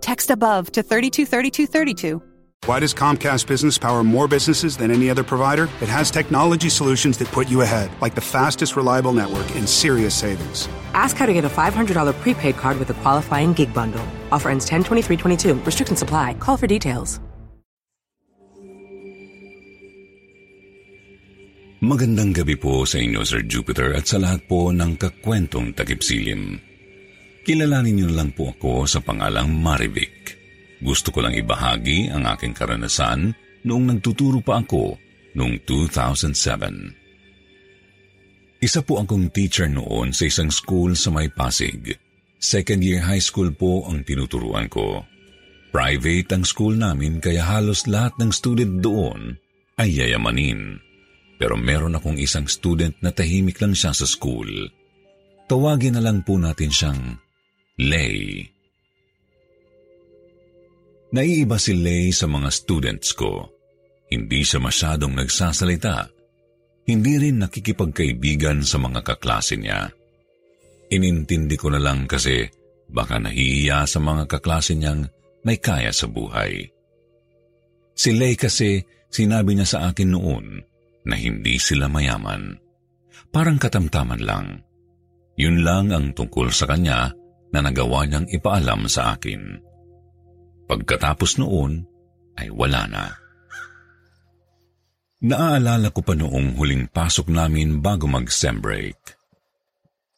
Text above to 323232. Why does Comcast Business power more businesses than any other provider? It has technology solutions that put you ahead, like the fastest reliable network and serious savings. Ask how to get a $500 prepaid card with a qualifying gig bundle. Offer ends 10 23 22. Restrictions apply. Call for details. Magandang gabi po sa inyo, Sir Jupiter, at sa lahat po ng kakwentong takipsilim. Kilalanin niyo lang po ako sa pangalang Marivic. Gusto ko lang ibahagi ang aking karanasan noong nagtuturo pa ako noong 2007. Isa po akong teacher noon sa isang school sa May Pasig. Second year high school po ang tinuturuan ko. Private ang school namin kaya halos lahat ng student doon ay yayamanin. Pero meron akong isang student na tahimik lang siya sa school. Tawagin na lang po natin siyang Lay. Naiiba si Lay sa mga students ko. Hindi siya masyadong nagsasalita. Hindi rin nakikipagkaibigan sa mga kaklase niya. Inintindi ko na lang kasi baka nahihiya sa mga kaklase niyang may kaya sa buhay. Si Lay kasi sinabi niya sa akin noon na hindi sila mayaman. Parang katamtaman lang. Yun lang ang tungkol sa kanya na nagawa niyang ipaalam sa akin. Pagkatapos noon ay wala na. Naaalala ko pa noong huling pasok namin bago mag-sem break.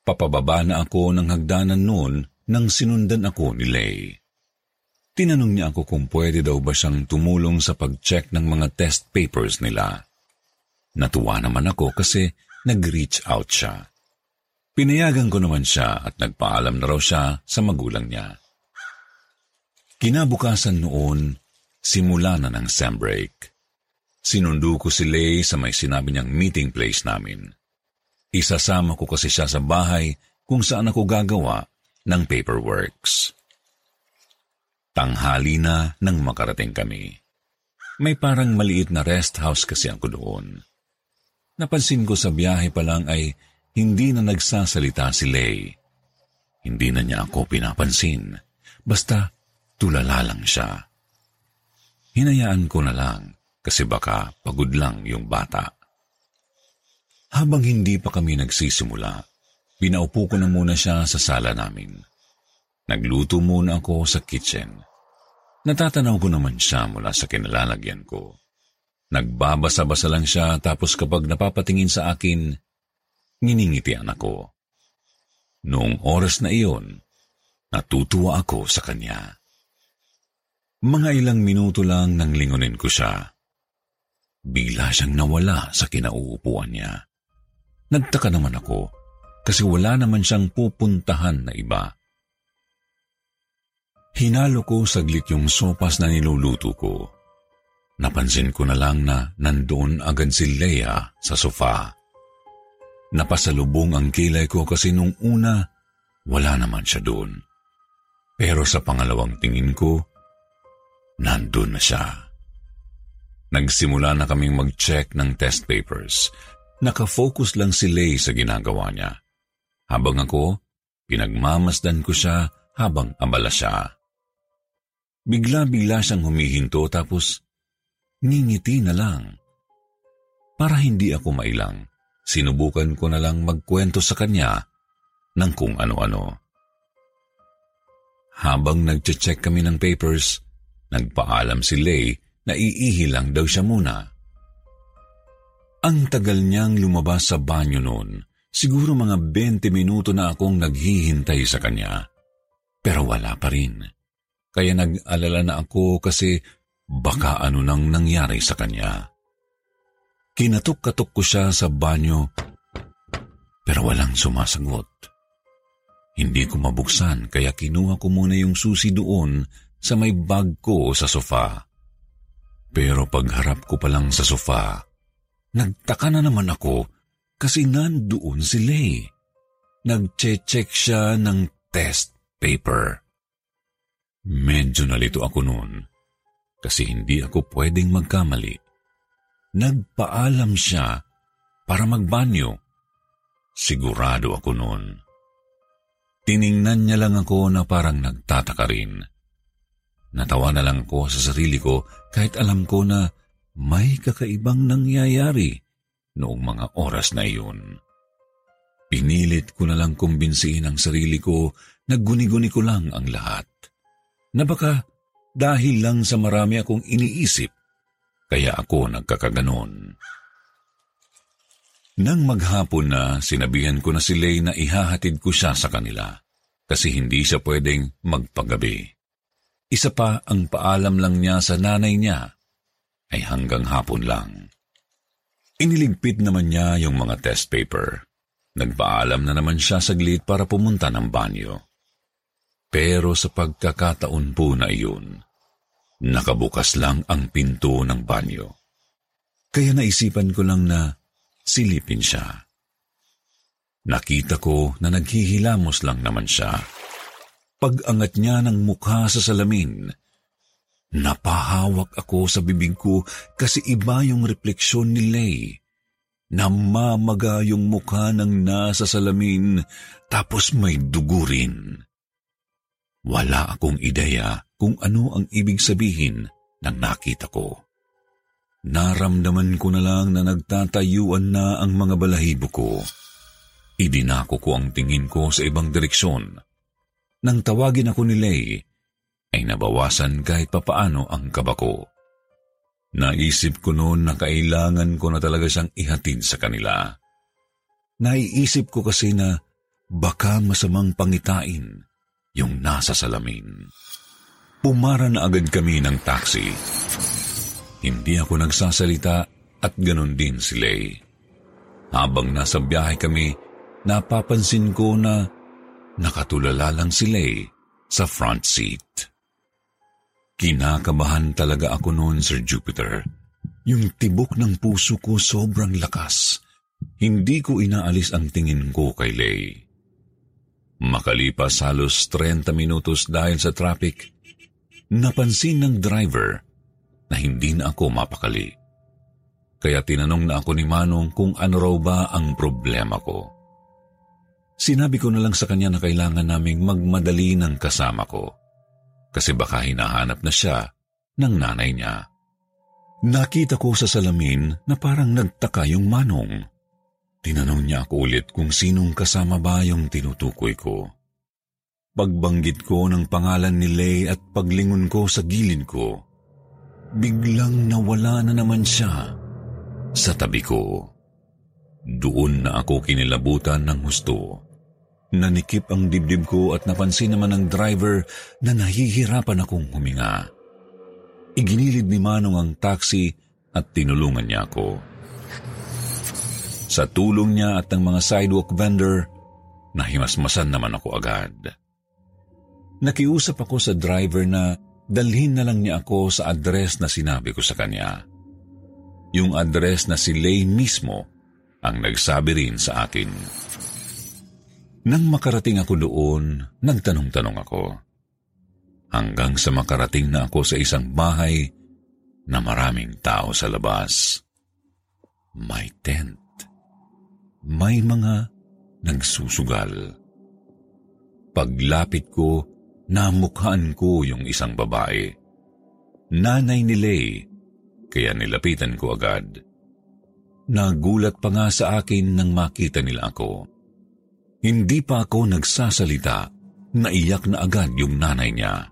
Papababa na ako ng hagdanan noon nang sinundan ako ni Lay. Tinanong niya ako kung pwede daw ba siyang tumulong sa pag-check ng mga test papers nila. Natuwa naman ako kasi nag-reach out siya. Pinayagan ko naman siya at nagpaalam na raw siya sa magulang niya. Kinabukasan noon, simula na ng sem break. Sinundo ko si Lay sa may sinabi niyang meeting place namin. Isasama ko kasi siya sa bahay kung saan ako gagawa ng paperworks. Tanghali na nang makarating kami. May parang maliit na rest house kasi ako doon. Napansin ko sa biyahe pa lang ay hindi na nagsasalita si Lay. Hindi na niya ako pinapansin. Basta tulala lang siya. Hinayaan ko na lang kasi baka pagod lang yung bata. Habang hindi pa kami nagsisimula, pinaupo ko na muna siya sa sala namin. Nagluto muna ako sa kitchen. Natatanaw ko naman siya mula sa kinalalagyan ko. Nagbabasa-basa lang siya tapos kapag napapatingin sa akin, nginingitian ako. Noong oras na iyon, natutuwa ako sa kanya. Mga ilang minuto lang nang lingunin ko siya. Bigla siyang nawala sa kinauupuan niya. Nagtaka naman ako kasi wala naman siyang pupuntahan na iba. Hinalo ko saglit yung sopas na niluluto ko Napansin ko na lang na nandoon agad si Leia sa sofa. Napasalubong ang kilay ko kasi nung una, wala naman siya doon. Pero sa pangalawang tingin ko, nandun na siya. Nagsimula na kaming mag-check ng test papers. Nakafocus lang si Lay sa ginagawa niya. Habang ako, pinagmamasdan ko siya habang abala siya. Bigla-bigla siyang humihinto tapos ngingiti na lang. Para hindi ako mailang, sinubukan ko na lang magkwento sa kanya ng kung ano-ano. Habang nagche-check kami ng papers, nagpaalam si Lay Naiihi lang daw siya muna. Ang tagal niyang lumabas sa banyo noon. Siguro mga 20 minuto na akong naghihintay sa kanya. Pero wala pa rin. Kaya nag-alala na ako kasi baka ano nang nangyari sa kanya. Kinatok-katok ko siya sa banyo pero walang sumasagot. Hindi ko mabuksan kaya kinuha ko muna yung susi doon sa may bag ko sa sofa. Pero pagharap ko pa lang sa sofa, Nagtaka na naman ako kasi nandoon si Lay. Nagche-check siya ng test paper. Medyo nalito ako noon kasi hindi ako pwedeng magkamali. Nagpaalam siya para magbanyo. Sigurado ako noon. Tiningnan niya lang ako na parang nagtataka rin. Natawa na lang ako sa sarili ko kahit alam ko na may kakaibang nangyayari noong mga oras na iyon. Pinilit ko na lang kumbinsihin ang sarili ko na guni-guni ko lang ang lahat. Na baka dahil lang sa marami akong iniisip, kaya ako nagkakaganon. Nang maghapon na, sinabihan ko na si Lay na ihahatid ko siya sa kanila kasi hindi siya pwedeng magpagabi. Isa pa ang paalam lang niya sa nanay niya ay hanggang hapon lang. Iniligpit naman niya yung mga test paper. Nagpaalam na naman siya saglit para pumunta ng banyo. Pero sa pagkakataon po na iyon, nakabukas lang ang pinto ng banyo. Kaya naisipan ko lang na silipin siya. Nakita ko na naghihilamos lang naman siya. Pag-angat niya ng mukha sa salamin, Napahawak ako sa bibig ko kasi iba yung refleksyon ni Lay. Namamaga yung mukha ng nasa salamin tapos may dugo rin. Wala akong ideya kung ano ang ibig sabihin ng nakita ko. Naramdaman ko na lang na nagtatayuan na ang mga balahibo ko. Idinako ko ang tingin ko sa ibang direksyon. Nang tawagin ako ni Lay, ay nabawasan kahit papaano ang kaba ko. Naisip ko noon na kailangan ko na talaga siyang ihatid sa kanila. Naiisip ko kasi na baka masamang pangitain yung nasa salamin. Pumara na agad kami ng taxi. Hindi ako nagsasalita at ganun din si Lay. Habang nasa biyahe kami, napapansin ko na nakatulala lang si Lay sa front seat. Kinakabahan talaga ako noon, Sir Jupiter. Yung tibok ng puso ko sobrang lakas. Hindi ko inaalis ang tingin ko kay Lay. Makalipas halos 30 minutos dahil sa traffic, napansin ng driver na hindi na ako mapakali. Kaya tinanong na ako ni Manong kung ano raw ba ang problema ko. Sinabi ko na lang sa kanya na kailangan naming magmadali ng kasama ko kasi baka hinahanap na siya ng nanay niya. Nakita ko sa salamin na parang nagtaka yung manong. Tinanong niya ako ulit kung sinong kasama ba yung tinutukoy ko. Pagbanggit ko ng pangalan ni Lay at paglingon ko sa gilid ko, biglang nawala na naman siya sa tabi ko. Doon na ako kinilabutan ng husto. Nanikip ang dibdib ko at napansin naman ng driver na nahihirapan akong huminga. Iginilid ni Manong ang taxi at tinulungan niya ako. Sa tulong niya at ng mga sidewalk vendor, nahimasmasan naman ako agad. Nakiusap ako sa driver na dalhin na lang niya ako sa address na sinabi ko sa kanya. Yung address na si Lay mismo ang nagsabi rin sa akin. Nang makarating ako doon, nagtanong-tanong ako. Hanggang sa makarating na ako sa isang bahay na maraming tao sa labas. May tent. May mga nagsusugal. Paglapit ko, namukhaan ko yung isang babae. Nanay ni Lay, kaya nilapitan ko agad. Nagulat pa nga sa akin nang makita nila ako. Hindi pa ako nagsasalita, naiyak na agad yung nanay niya.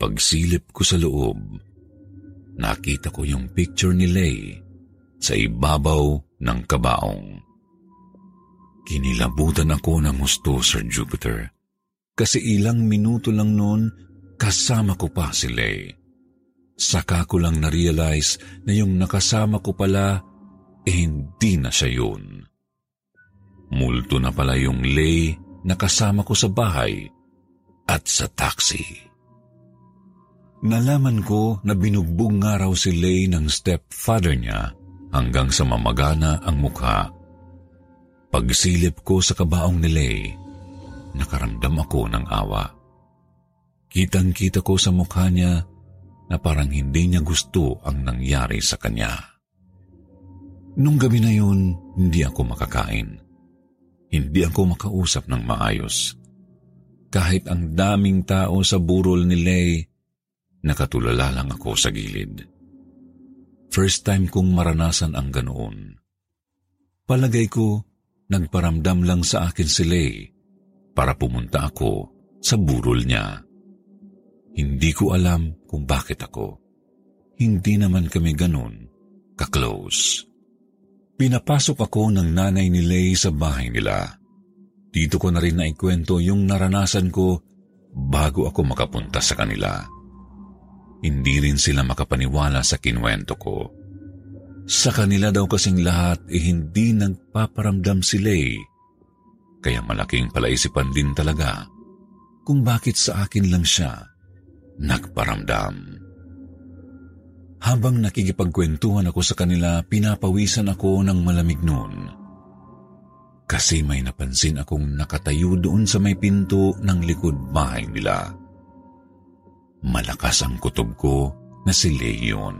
Pagsilip ko sa loob, nakita ko yung picture ni Lay sa ibabaw ng kabaong. Kinilabutan ako ng gusto, Sir Jupiter. Kasi ilang minuto lang noon, kasama ko pa si Lay. Saka ko lang na-realize na yung nakasama ko pala, eh hindi na siya yun. Multo na pala yung Lay na kasama ko sa bahay at sa taxi. Nalaman ko na binugbog nga raw si Lay ng stepfather niya hanggang sa mamagana ang mukha. Pagsilip ko sa kabaong ni Lay, nakaramdam ako ng awa. Kitang-kita ko sa mukha niya na parang hindi niya gusto ang nangyari sa kanya. Nung gabi na yun, hindi ako makakain. Hindi ako makausap ng maayos. Kahit ang daming tao sa burol ni Lay, nakatulala lang ako sa gilid. First time kong maranasan ang ganoon. Palagay ko, nagparamdam lang sa akin si Lay para pumunta ako sa burol niya. Hindi ko alam kung bakit ako. Hindi naman kami ganun ka-close. Pinapasok ako ng nanay ni Lay sa bahay nila. Dito ko na rin naikwento yung naranasan ko bago ako makapunta sa kanila. Hindi rin sila makapaniwala sa kinwento ko. Sa kanila daw kasing lahat eh hindi nagpaparamdam si Lay. Kaya malaking palaisipan din talaga kung bakit sa akin lang siya nagparamdam. Habang nakikipagkwentuhan ako sa kanila, pinapawisan ako ng malamig noon. Kasi may napansin akong nakatayo doon sa may pinto ng likod bahay nila. Malakas ang kutob ko na si Leon.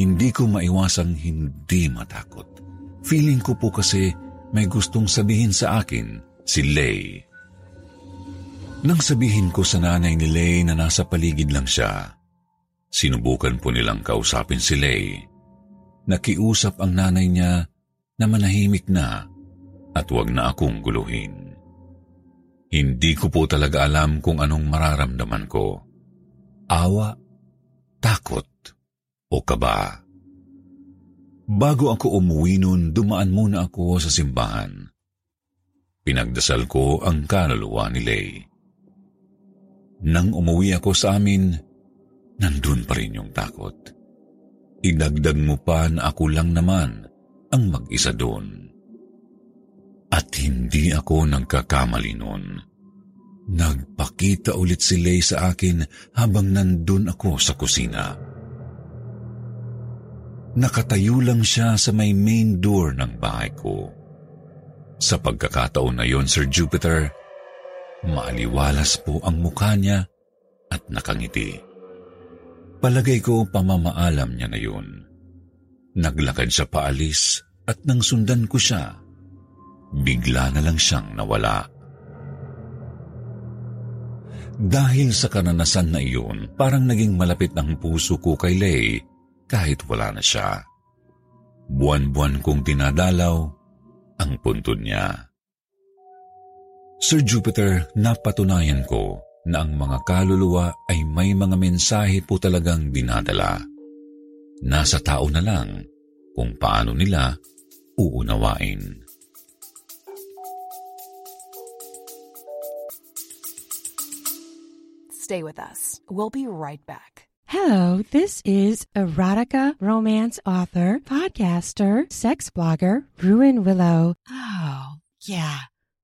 Hindi ko maiwasang hindi matakot. Feeling ko po kasi may gustong sabihin sa akin si Lay. Nang sabihin ko sa nanay ni Lay na nasa paligid lang siya, sinubukan po nilang kausapin si Lay. Nakiusap ang nanay niya na manahimik na at wag na akong guluhin. Hindi ko po talaga alam kung anong mararamdaman ko. Awa, takot, o kaba. Bago ako umuwi noon, dumaan muna ako sa simbahan. Pinagdasal ko ang kaluluwa ni Lay. Nang umuwi ako sa amin, nandun pa rin yung takot. Idagdag mo pa na ako lang naman ang mag-isa doon. At hindi ako nagkakamali noon. Nagpakita ulit si Lay sa akin habang nandun ako sa kusina. Nakatayo lang siya sa may main door ng bahay ko. Sa pagkakataon na yon, Sir Jupiter, maaliwalas po ang mukha niya at nakangiti. Palagay ko pamamaalam niya na yun. Naglakad siya paalis at nang sundan ko siya, bigla na lang siyang nawala. Dahil sa kananasan na iyon, parang naging malapit ang puso ko kay Lay kahit wala na siya. Buwan-buwan kong dinadalaw ang puntod niya. Sir Jupiter, napatunayan ko na ang mga kaluluwa ay may mga mensahe po talagang dinadala. Nasa tao na lang kung paano nila uunawain. Stay with us. We'll be right back. Hello, this is erotica romance author, podcaster, sex blogger, Ruin Willow. Oh, yeah.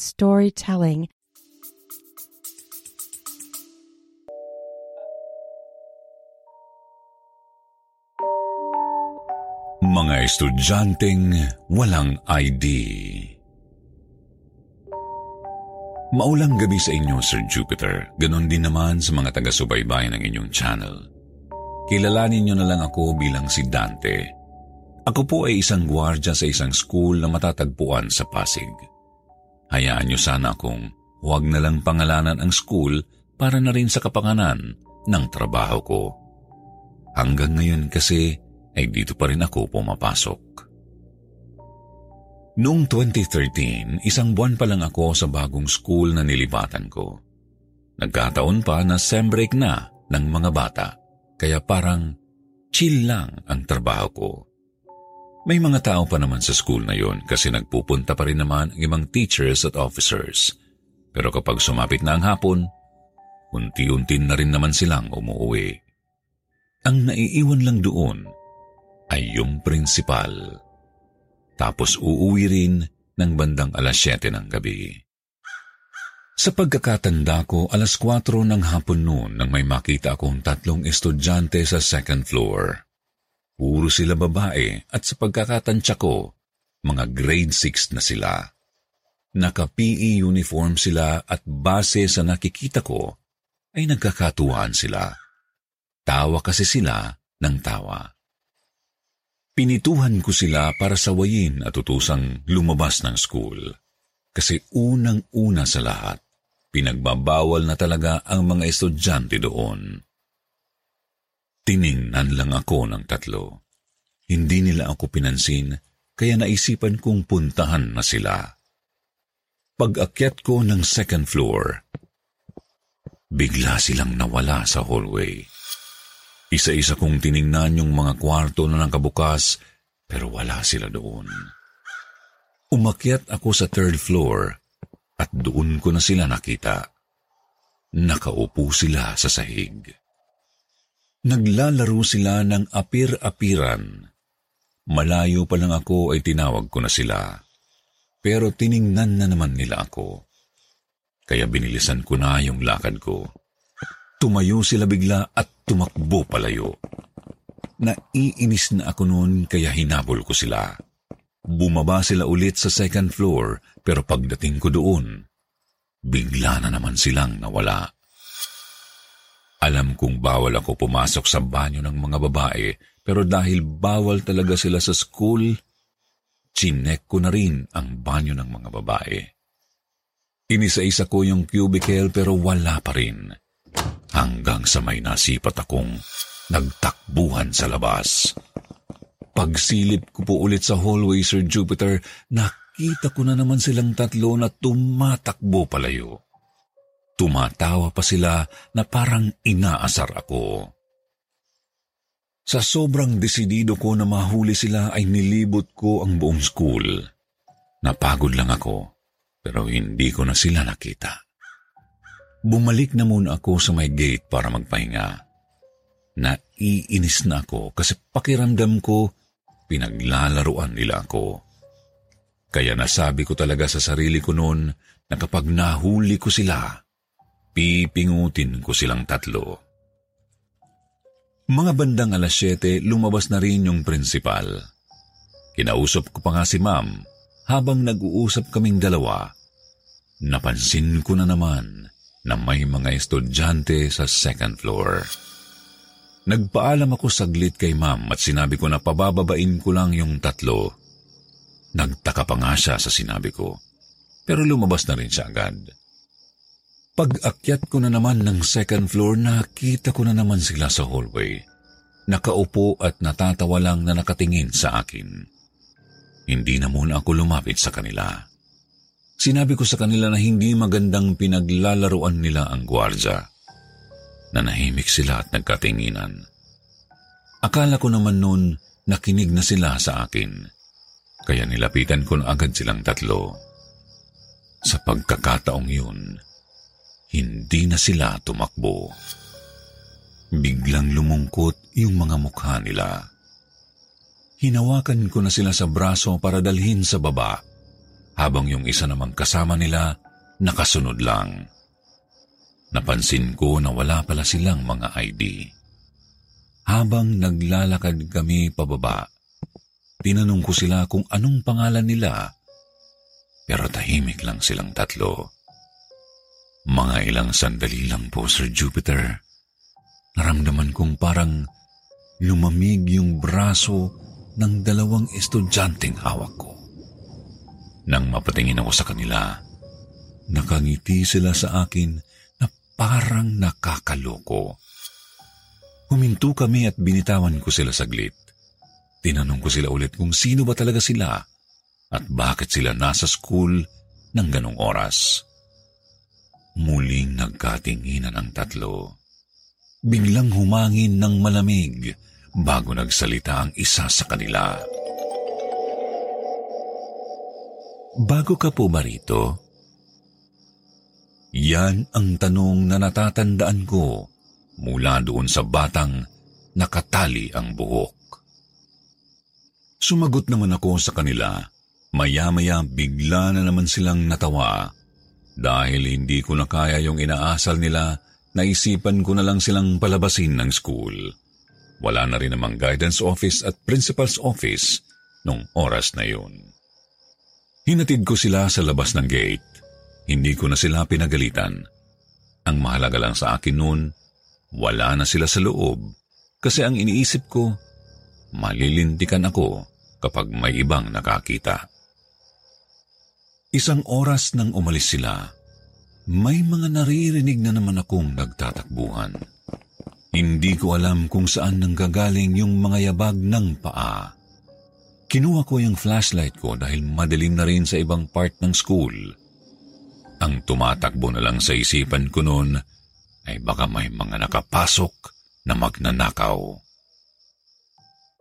storytelling. Mga estudyanteng walang ID. Maulang gabi sa inyo, Sir Jupiter. Ganon din naman sa mga taga-subaybay ng inyong channel. kilalanin niyo na lang ako bilang si Dante. Ako po ay isang gwardya sa isang school na matatagpuan sa Pasig. Hayaan niyo sana akong huwag na lang pangalanan ang school para na rin sa kapanganan ng trabaho ko. Hanggang ngayon kasi ay dito pa rin ako pumapasok. Noong 2013, isang buwan pa lang ako sa bagong school na nilibatan ko. Nagkataon pa na sem break na ng mga bata, kaya parang chill lang ang trabaho ko. May mga tao pa naman sa school na yon kasi nagpupunta pa rin naman ang ibang teachers at officers. Pero kapag sumapit na ang hapon, unti-unti na rin naman silang umuwi. Ang naiiwan lang doon ay yung principal. Tapos uuwi rin ng bandang alas 7 ng gabi. Sa pagkakatanda ko, alas 4 ng hapon noon nang may makita akong tatlong estudyante sa second floor. Puro sila babae at sa pagkakatansya ko, mga grade 6 na sila. Naka-PE uniform sila at base sa nakikita ko, ay nagkakatuwaan sila. Tawa kasi sila ng tawa. Pinituhan ko sila para sawayin at utusang lumabas ng school. Kasi unang-una sa lahat, pinagbabawal na talaga ang mga estudyante doon. Tiningnan lang ako ng tatlo. Hindi nila ako pinansin, kaya naisipan kong puntahan na sila. Pag-akyat ko ng second floor, bigla silang nawala sa hallway. Isa-isa kong tiningnan yung mga kwarto na nakabukas, pero wala sila doon. Umakyat ako sa third floor at doon ko na sila nakita. Nakaupo sila sa sahig. Naglalaro sila ng apir-apiran. Malayo pa lang ako ay tinawag ko na sila. Pero tiningnan na naman nila ako. Kaya binilisan ko na yung lakad ko. Tumayo sila bigla at tumakbo palayo. Naiinis na ako noon kaya hinabol ko sila. Bumaba sila ulit sa second floor pero pagdating ko doon, bigla na naman silang nawala. Alam kong bawal ako pumasok sa banyo ng mga babae pero dahil bawal talaga sila sa school, chinek ko na rin ang banyo ng mga babae. Inisa-isa ko yung cubicle pero wala pa rin. Hanggang sa may nasipat akong nagtakbuhan sa labas. Pagsilip ko po ulit sa hallway, Sir Jupiter, nakita ko na naman silang tatlo na tumatakbo palayo. Tumatawa pa sila na parang inaasar ako. Sa sobrang desidido ko na mahuli sila ay nilibot ko ang buong school. Napagod lang ako, pero hindi ko na sila nakita. Bumalik na muna ako sa may gate para magpahinga. Naiinis na ako kasi pakiramdam ko pinaglalaruan nila ako. Kaya nasabi ko talaga sa sarili ko noon na kapag nahuli ko sila, pipingutin ko silang tatlo. Mga bandang alas 7, lumabas na rin yung prinsipal. Kinausap ko pa nga si ma'am habang nag-uusap kaming dalawa. Napansin ko na naman na may mga estudyante sa second floor. Nagpaalam ako saglit kay ma'am at sinabi ko na pabababain ko lang yung tatlo. Nagtaka pa nga siya sa sinabi ko, pero lumabas na rin siya agad. Pag-akyat ko na naman ng second floor, nakita ko na naman sila sa hallway. Nakaupo at natatawa lang na nakatingin sa akin. Hindi na muna ako lumapit sa kanila. Sinabi ko sa kanila na hindi magandang pinaglalaruan nila ang gwardya. Nanahimik sila at nagkatinginan. Akala ko naman noon nakinig na sila sa akin. Kaya nilapitan ko na agad silang tatlo. Sa pagkakataong yun, hindi na sila tumakbo. Biglang lumungkot yung mga mukha nila. Hinawakan ko na sila sa braso para dalhin sa baba habang yung isa namang kasama nila nakasunod lang. Napansin ko na wala pala silang mga ID. Habang naglalakad kami pababa, tinanong ko sila kung anong pangalan nila, pero tahimik lang silang tatlo. Mga ilang sandali lang po, Sir Jupiter. Naramdaman kong parang lumamig yung braso ng dalawang estudyanteng hawak ko. Nang mapatingin ako sa kanila, nakangiti sila sa akin na parang nakakaloko. Huminto kami at binitawan ko sila saglit. Tinanong ko sila ulit kung sino ba talaga sila at bakit sila nasa school ng ganong oras. Muling nagkatinginan ang tatlo. Biglang humangin ng malamig bago nagsalita ang isa sa kanila. Bago ka po ba rito? Yan ang tanong na natatandaan ko mula doon sa batang nakatali ang buhok. Sumagot naman ako sa kanila. Maya-maya bigla na naman silang natawa. Dahil hindi ko na kaya yung inaasal nila, naisipan ko na lang silang palabasin ng school. Wala na rin namang guidance office at principal's office nung oras na yun. Hinatid ko sila sa labas ng gate. Hindi ko na sila pinagalitan. Ang mahalaga lang sa akin noon, wala na sila sa loob kasi ang iniisip ko, malilintikan ako kapag may ibang nakakita. Isang oras nang umalis sila, may mga naririnig na naman akong nagtatakbuhan. Hindi ko alam kung saan nanggagaling yung mga yabag ng paa. Kinuha ko yung flashlight ko dahil madilim na rin sa ibang part ng school. Ang tumatakbo na lang sa isipan ko noon ay baka may mga nakapasok na magnanakaw.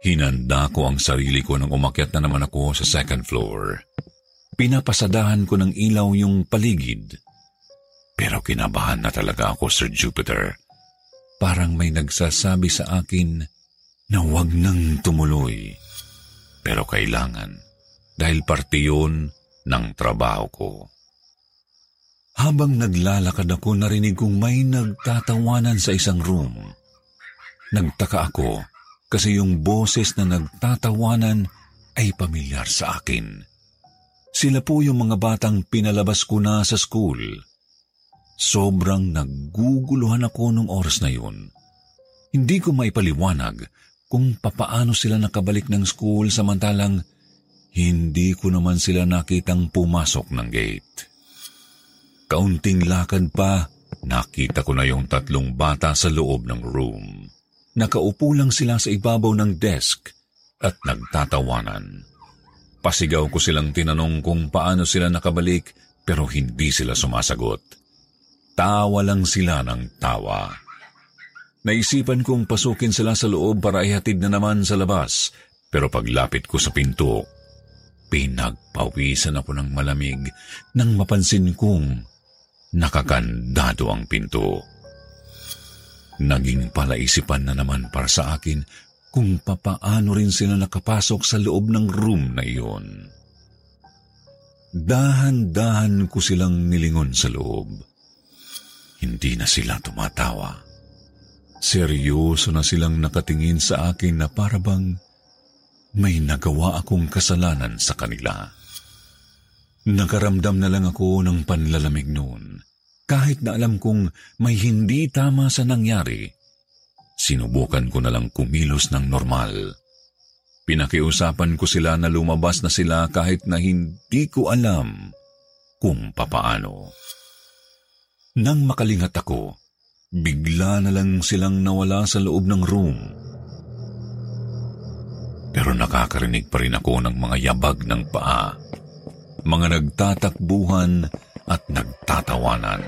Hinanda ko ang sarili ko nang umakyat na naman ako sa second floor. Pinapasadahan ko ng ilaw yung paligid. Pero kinabahan na talaga ako, Sir Jupiter. Parang may nagsasabi sa akin na huwag nang tumuloy. Pero kailangan dahil parte yun ng trabaho ko. Habang naglalakad ako, narinig kong may nagtatawanan sa isang room. Nagtaka ako kasi yung boses na nagtatawanan ay pamilyar sa akin. Sila po yung mga batang pinalabas ko na sa school. Sobrang nagguguluhan ako nung oras na yun. Hindi ko maipaliwanag kung papaano sila nakabalik ng school samantalang hindi ko naman sila nakitang pumasok ng gate. Kaunting lakad pa, nakita ko na yung tatlong bata sa loob ng room. Nakaupo lang sila sa ibabaw ng desk at nagtatawanan. Pasigaw ko silang tinanong kung paano sila nakabalik pero hindi sila sumasagot. Tawa lang sila ng tawa. Naisipan kong pasukin sila sa loob para ihatid na naman sa labas pero paglapit ko sa pinto, pinagpawisan ako ng malamig nang mapansin kong Nakakandado ang pinto. Naging palaisipan na naman para sa akin kung papaano rin sila nakapasok sa loob ng room na iyon. Dahan-dahan ko silang nilingon sa loob. Hindi na sila tumatawa. Seryoso na silang nakatingin sa akin na parabang may nagawa akong kasalanan sa kanila. Nakaramdam na lang ako ng panlalamig noon. Kahit na alam kong may hindi tama sa nangyari, sinubukan ko na lang kumilos ng normal. Pinakiusapan ko sila na lumabas na sila kahit na hindi ko alam kung papaano. Nang makalingat ako, bigla na lang silang nawala sa loob ng room. Pero nakakarinig pa rin ako ng mga yabag ng paa mga nagtatakbuhan at nagtatawanan.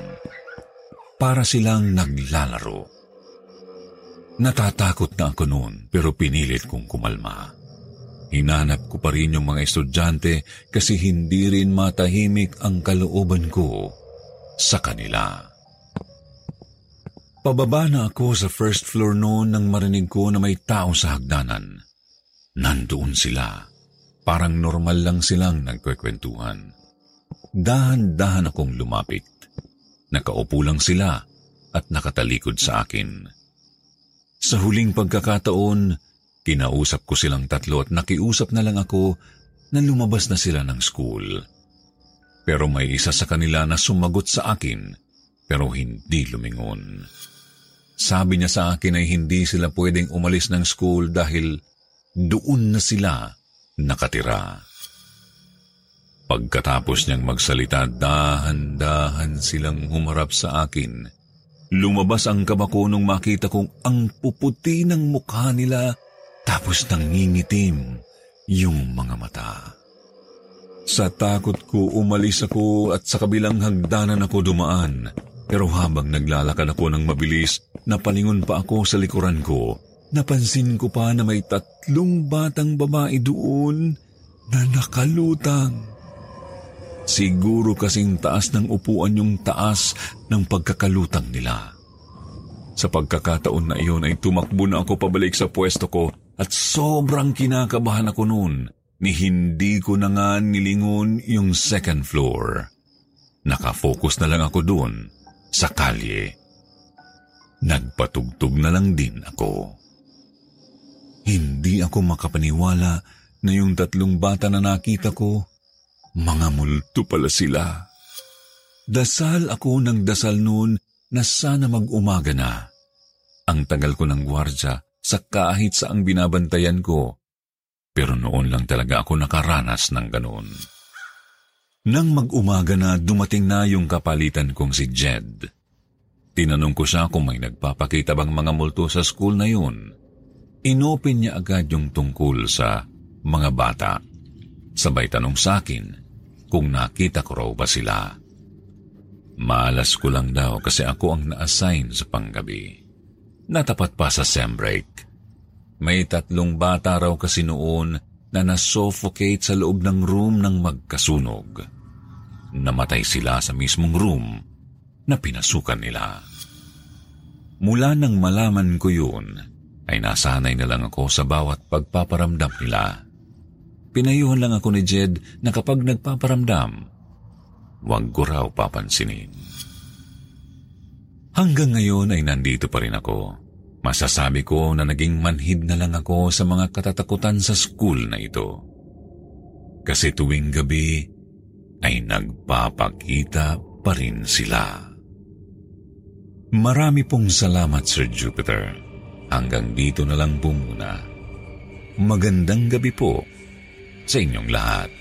Para silang naglalaro. Natatakot na ako noon pero pinilit kong kumalma. Hinanap ko pa rin yung mga estudyante kasi hindi rin matahimik ang kalooban ko sa kanila. Pababa na ako sa first floor noon nang marinig ko na may tao sa hagdanan. Nandoon sila. Parang normal lang silang nagkwekwentuhan. Dahan-dahan akong lumapit. Nakaupo lang sila at nakatalikod sa akin. Sa huling pagkakataon, kinausap ko silang tatlo at nakiusap na lang ako na lumabas na sila ng school. Pero may isa sa kanila na sumagot sa akin pero hindi lumingon. Sabi niya sa akin ay hindi sila pwedeng umalis ng school dahil doon na sila nakatira. Pagkatapos niyang magsalita, dahan-dahan silang humarap sa akin. Lumabas ang kaba ko nung makita kong ang puputi ng mukha nila tapos nangingitim yung mga mata. Sa takot ko, umalis ako at sa kabilang hagdanan ako dumaan. Pero habang naglalakad ako ng mabilis, napalingon pa ako sa likuran ko. Napansin ko pa na may tatlong batang babae doon na nakalutang. Siguro kasing taas ng upuan yung taas ng pagkakalutang nila. Sa pagkakataon na iyon ay tumakbo na ako pabalik sa pwesto ko at sobrang kinakabahan ako noon ni hindi ko na nga nilingon yung second floor. Nakafocus na lang ako doon sa kalye. Nagpatugtog na lang din ako. Hindi ako makapaniwala na yung tatlong bata na nakita ko mga multo pala sila. Dasal ako ng dasal noon na sana mag-umaga na. Ang tagal ko ng gwardya sa kahit sa ang binabantayan ko. Pero noon lang talaga ako nakaranas ng ganoon. Nang mag-umaga na dumating na yung kapalitan kong si Jed. Tinanong ko siya kung may nagpapakita bang mga multo sa school na yun. Inopen niya agad yung tungkol sa mga bata. Sabay tanong sa akin kung nakita ko raw ba sila. Malas ko lang daw kasi ako ang na-assign sa panggabi. Natapat pa sa sem break. May tatlong bata raw kasi noon na nasuffocate sa loob ng room ng magkasunog. Namatay sila sa mismong room na pinasukan nila. Mula nang malaman ko yun, ay nasanay na lang ako sa bawat pagpaparamdam nila. Pinayuhan lang ako ni Jed na kapag nagpaparamdam, huwag ko raw papansinin. Hanggang ngayon ay nandito pa rin ako. Masasabi ko na naging manhid na lang ako sa mga katatakutan sa school na ito. Kasi tuwing gabi ay nagpapakita pa rin sila. Marami pong salamat, Sir Jupiter. Hanggang dito na lang po muna. Magandang gabi po sa inyong lahat.